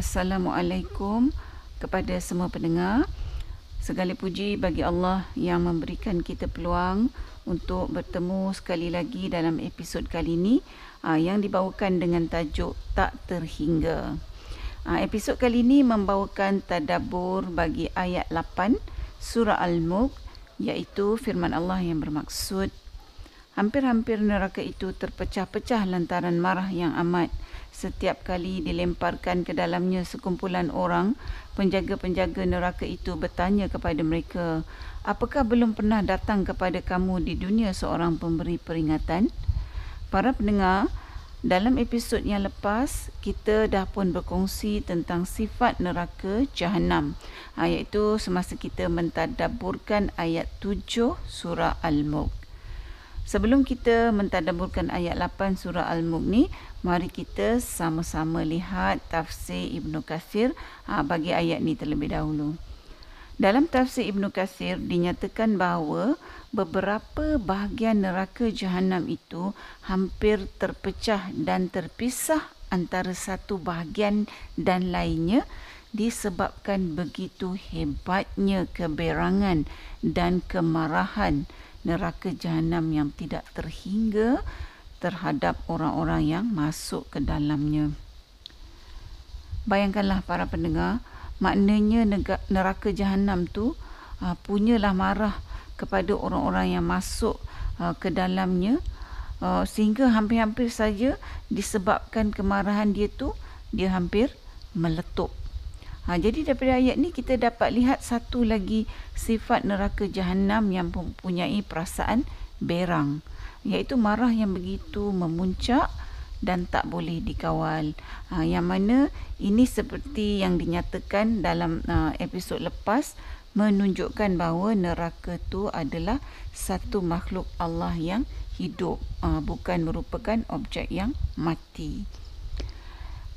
Assalamualaikum kepada semua pendengar. Segala puji bagi Allah yang memberikan kita peluang untuk bertemu sekali lagi dalam episod kali ini ah, yang dibawakan dengan tajuk Tak Terhingga. Ah, episod kali ini membawakan tadabbur bagi ayat 8 surah Al-Mulk iaitu firman Allah yang bermaksud Hampir-hampir neraka itu terpecah-pecah lantaran marah yang amat. Setiap kali dilemparkan ke dalamnya sekumpulan orang, penjaga-penjaga neraka itu bertanya kepada mereka, apakah belum pernah datang kepada kamu di dunia seorang pemberi peringatan? Para pendengar, dalam episod yang lepas, kita dah pun berkongsi tentang sifat neraka jahanam, ha, iaitu semasa kita mentadaburkan ayat 7 surah Al-Mulk. Sebelum kita mentadaburkan ayat 8 surah Al-Mulk ni, mari kita sama-sama lihat tafsir Ibnu Katsir ha, bagi ayat ni terlebih dahulu. Dalam tafsir Ibnu Katsir dinyatakan bahawa beberapa bahagian neraka jahanam itu hampir terpecah dan terpisah antara satu bahagian dan lainnya disebabkan begitu hebatnya keberangan dan kemarahan neraka jahanam yang tidak terhingga terhadap orang-orang yang masuk ke dalamnya. Bayangkanlah para pendengar, maknanya neraka jahanam tu uh, punyalah marah kepada orang-orang yang masuk uh, ke dalamnya uh, sehingga hampir-hampir saja disebabkan kemarahan dia tu dia hampir meletup. Ha, jadi daripada ayat ni kita dapat lihat satu lagi sifat neraka jahanam yang mempunyai perasaan berang. Iaitu marah yang begitu memuncak dan tak boleh dikawal. Ha, yang mana ini seperti yang dinyatakan dalam uh, episod lepas menunjukkan bahawa neraka itu adalah satu makhluk Allah yang hidup. Uh, bukan merupakan objek yang mati.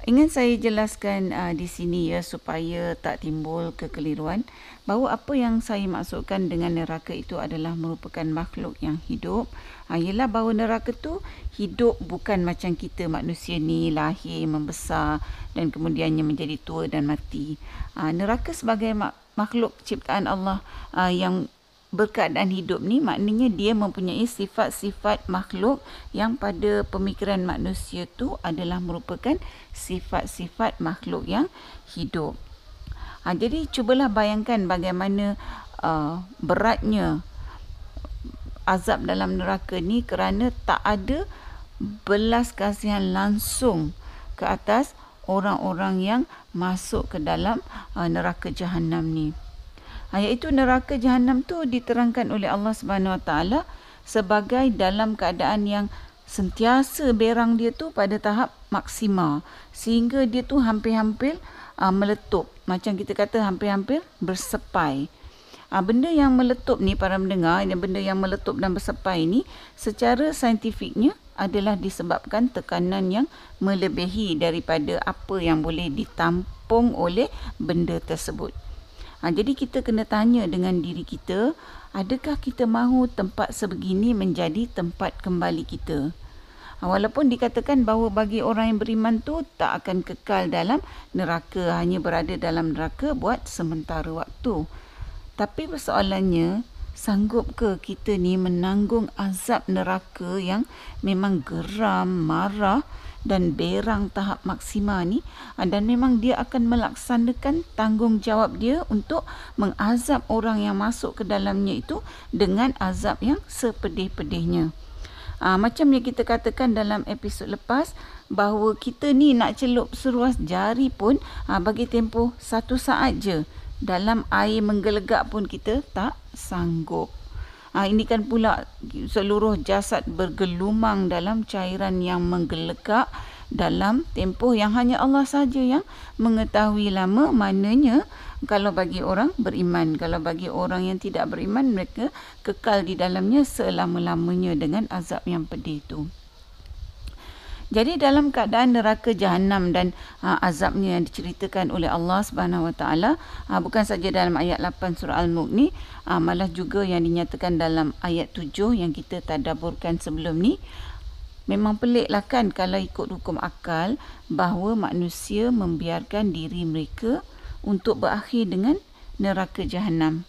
Ingin saya jelaskan uh, di sini ya supaya tak timbul kekeliruan bahawa apa yang saya maksudkan dengan neraka itu adalah merupakan makhluk yang hidup. Uh, ialah bahawa neraka tu hidup bukan macam kita manusia ni lahir, membesar dan kemudiannya menjadi tua dan mati. Uh, neraka sebagai makhluk ciptaan Allah uh, yang berkeadaan hidup ni maknanya dia mempunyai sifat-sifat makhluk yang pada pemikiran manusia tu adalah merupakan sifat-sifat makhluk yang hidup. Ha, jadi cubalah bayangkan bagaimana uh, beratnya azab dalam neraka ni kerana tak ada belas kasihan langsung ke atas orang-orang yang masuk ke dalam uh, neraka jahanam ni. Ha, iaitu neraka jahanam tu diterangkan oleh Allah Subhanahu Wa Taala sebagai dalam keadaan yang sentiasa berang dia tu pada tahap maksima sehingga dia tu hampir-hampir uh, meletup macam kita kata hampir-hampir bersepai. Uh, benda yang meletup ni para mendengar, benda yang meletup dan bersepai ni secara saintifiknya adalah disebabkan tekanan yang melebihi daripada apa yang boleh ditampung oleh benda tersebut. Ha, jadi kita kena tanya dengan diri kita, adakah kita mahu tempat sebegini menjadi tempat kembali kita? Ha, walaupun dikatakan bahawa bagi orang yang beriman tu tak akan kekal dalam neraka, hanya berada dalam neraka buat sementara waktu. Tapi persoalannya, sanggup ke kita ni menanggung azab neraka yang memang geram, marah, dan berang tahap maksima ni ah, dan memang dia akan melaksanakan tanggungjawab dia untuk mengazab orang yang masuk ke dalamnya itu dengan azab yang sepedih-pedihnya. Ha, macam yang kita katakan dalam episod lepas bahawa kita ni nak celup seruas jari pun ha, bagi tempoh satu saat je dalam air menggelegak pun kita tak sanggup. Ha, ini kan pula seluruh jasad bergelumang dalam cairan yang menggelegak dalam tempoh yang hanya Allah saja yang mengetahui lama mananya kalau bagi orang beriman. Kalau bagi orang yang tidak beriman, mereka kekal di dalamnya selama-lamanya dengan azab yang pedih itu. Jadi dalam keadaan neraka jahanam dan uh, azabnya yang diceritakan oleh Allah Subhanahu Wa Taala bukan saja dalam ayat 8 surah Al-Mulk ni uh, malah juga yang dinyatakan dalam ayat 7 yang kita tadabburkan sebelum ni Memang peliklah kan kalau ikut hukum akal bahawa manusia membiarkan diri mereka untuk berakhir dengan neraka jahanam.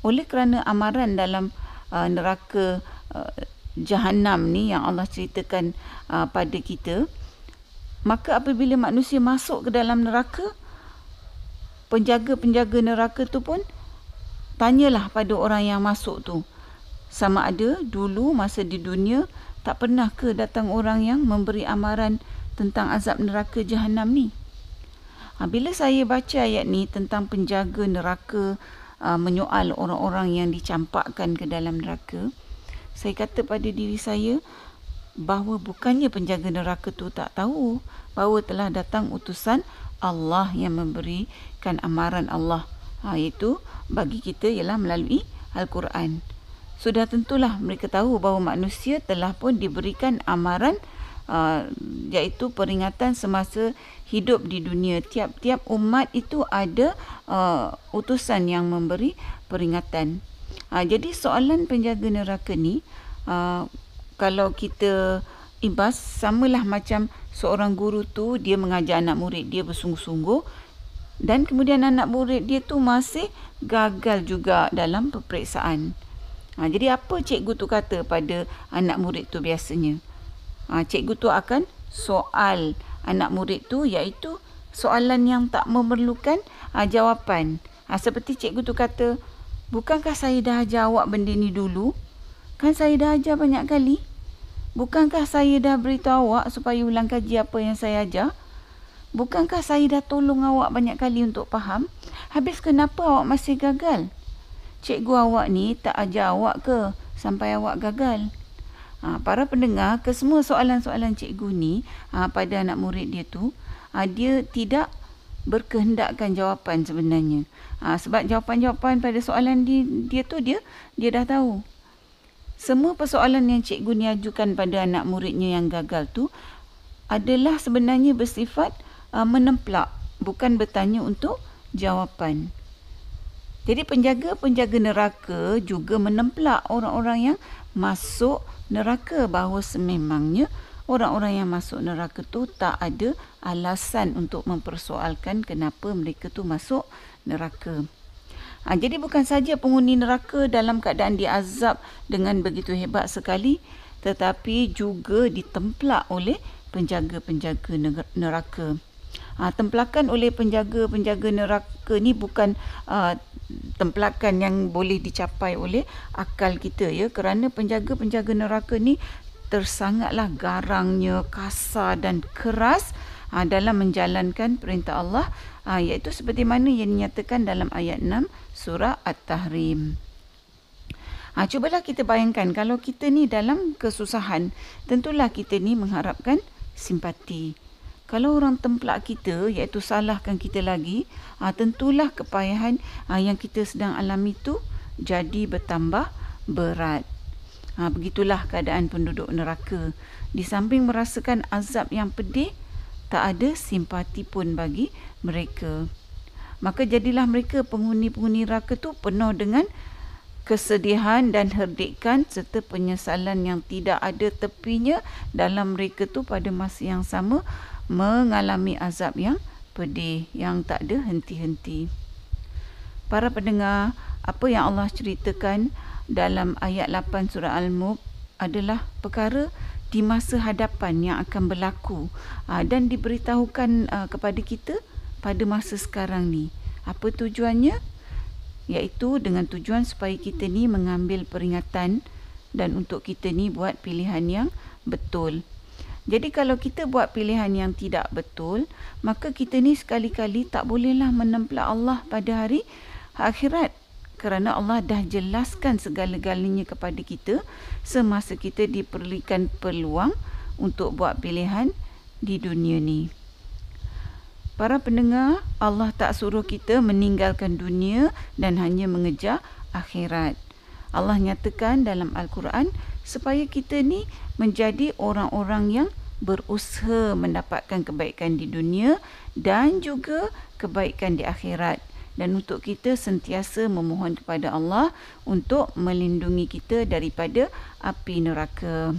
Oleh kerana amaran dalam uh, neraka uh, jahanam ni yang Allah ceritakan uh, pada kita, maka apabila manusia masuk ke dalam neraka, penjaga-penjaga neraka tu pun tanyalah pada orang yang masuk tu. Sama ada dulu masa di dunia tak pernah ke datang orang yang memberi amaran tentang azab neraka jahanam ni? Ha, bila saya baca ayat ni tentang penjaga neraka uh, menyoal orang-orang yang dicampakkan ke dalam neraka saya kata pada diri saya bahawa bukannya penjaga neraka tu tak tahu bahawa telah datang utusan Allah yang memberikan amaran Allah ha, iaitu bagi kita ialah melalui Al-Quran. Sudah tentulah mereka tahu bahawa manusia telah pun diberikan amaran uh, iaitu peringatan semasa hidup di dunia. Tiap-tiap umat itu ada uh, utusan yang memberi peringatan. Uh, jadi soalan penjaga neraka ni uh, kalau kita ibas samalah macam seorang guru tu dia mengajar anak murid dia bersungguh-sungguh dan kemudian anak murid dia tu masih gagal juga dalam peperiksaan. Ha, jadi apa cikgu tu kata pada anak murid tu biasanya? Ha, cikgu tu akan soal anak murid tu iaitu soalan yang tak memerlukan ha, jawapan. Ha, seperti cikgu tu kata, bukankah saya dah ajar awak benda ni dulu? Kan saya dah ajar banyak kali. Bukankah saya dah beritahu awak supaya ulang kaji apa yang saya ajar? Bukankah saya dah tolong awak banyak kali untuk faham? Habis kenapa awak masih gagal? Cikgu awak ni tak ajar awak ke sampai awak gagal? Ha, para pendengar, ke semua soalan-soalan cikgu ni ha, pada anak murid dia tu, ha, dia tidak berkehendakkan jawapan sebenarnya. Ha, sebab jawapan-jawapan pada soalan dia, dia tu dia dia dah tahu semua persoalan yang cikgu ni ajukan pada anak muridnya yang gagal tu adalah sebenarnya bersifat uh, menemplak bukan bertanya untuk jawapan. Jadi penjaga-penjaga neraka juga menemplak orang-orang yang masuk neraka bahawa sememangnya orang-orang yang masuk neraka tu tak ada alasan untuk mempersoalkan kenapa mereka tu masuk neraka. Ha, jadi bukan saja penghuni neraka dalam keadaan diazab dengan begitu hebat sekali tetapi juga ditemplak oleh penjaga-penjaga neraka. Ha, templakan oleh penjaga-penjaga neraka ni bukan uh, templakan yang boleh dicapai oleh akal kita ya kerana penjaga-penjaga neraka ni tersangatlah garangnya, kasar dan keras uh, dalam menjalankan perintah Allah uh, iaitu seperti mana yang dinyatakan dalam ayat 6 surah At-Tahrim. Ha, cubalah kita bayangkan kalau kita ni dalam kesusahan, tentulah kita ni mengharapkan simpati. Kalau orang templak kita, iaitu salahkan kita lagi, ha, tentulah kepayahan ha, yang kita sedang alami tu jadi bertambah berat. Ha, begitulah keadaan penduduk neraka. Di samping merasakan azab yang pedih, tak ada simpati pun bagi mereka. Maka jadilah mereka penghuni-penghuni neraka tu penuh dengan kesedihan dan herdikan serta penyesalan yang tidak ada tepinya dalam mereka tu pada masa yang sama mengalami azab yang pedih yang tak ada henti-henti. Para pendengar, apa yang Allah ceritakan dalam ayat 8 surah Al-Mulk adalah perkara di masa hadapan yang akan berlaku uh, dan diberitahukan uh, kepada kita pada masa sekarang ni. Apa tujuannya? Iaitu dengan tujuan supaya kita ni mengambil peringatan dan untuk kita ni buat pilihan yang betul. Jadi kalau kita buat pilihan yang tidak betul, maka kita ni sekali-kali tak bolehlah menemplak Allah pada hari akhirat kerana Allah dah jelaskan segala-galanya kepada kita semasa kita diperlikan peluang untuk buat pilihan di dunia ni. Para pendengar, Allah tak suruh kita meninggalkan dunia dan hanya mengejar akhirat. Allah nyatakan dalam Al-Quran supaya kita ni menjadi orang-orang yang berusaha mendapatkan kebaikan di dunia dan juga kebaikan di akhirat dan untuk kita sentiasa memohon kepada Allah untuk melindungi kita daripada api neraka.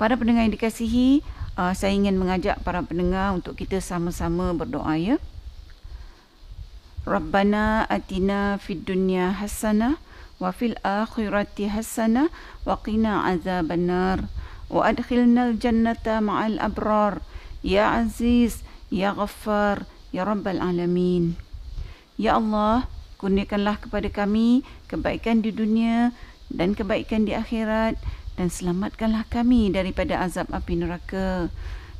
Para pendengar yang dikasihi, uh, saya ingin mengajak para pendengar untuk kita sama-sama berdoa ya. Rabbana atina fid dunya hasanah wa fil akhirati hasanah wa qina azabannar wa adkhilna al jannata ma'al abrar ya aziz ya ghaffar ya rabbal alamin. Ya Allah, kurniakanlah kepada kami kebaikan di dunia dan kebaikan di akhirat dan selamatkanlah kami daripada azab api neraka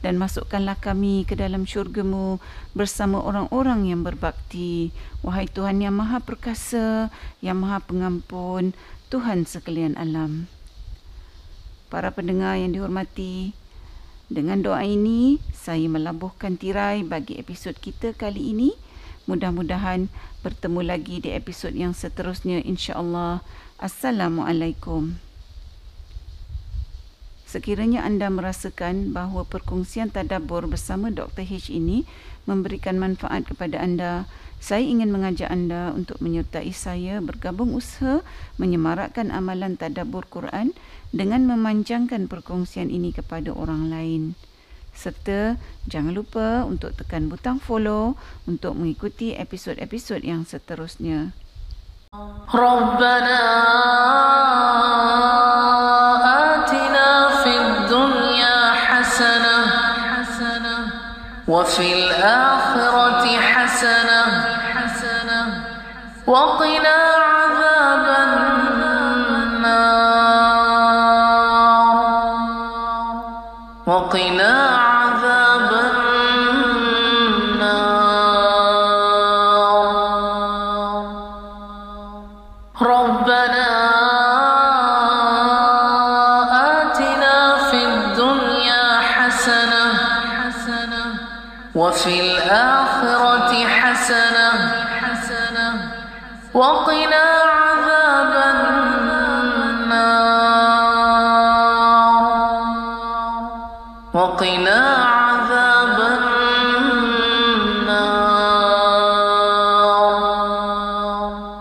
dan masukkanlah kami ke dalam syurgamu bersama orang-orang yang berbakti. Wahai Tuhan yang maha perkasa, yang maha pengampun, Tuhan sekalian alam. Para pendengar yang dihormati, dengan doa ini saya melabuhkan tirai bagi episod kita kali ini. Mudah-mudahan bertemu lagi di episod yang seterusnya insya-Allah. Assalamualaikum. Sekiranya anda merasakan bahawa perkongsian tadabbur bersama Dr. H ini memberikan manfaat kepada anda, saya ingin mengajak anda untuk menyertai saya bergabung usaha menyemarakkan amalan tadabbur Quran dengan memanjangkan perkongsian ini kepada orang lain serta jangan lupa untuk tekan butang follow untuk mengikuti episod-episod yang seterusnya. Rabbana atina fid dunya hasanah hasanah wa fil akhirati hasanah hasanah wa qina وفي الآخرة حسنة. وقنا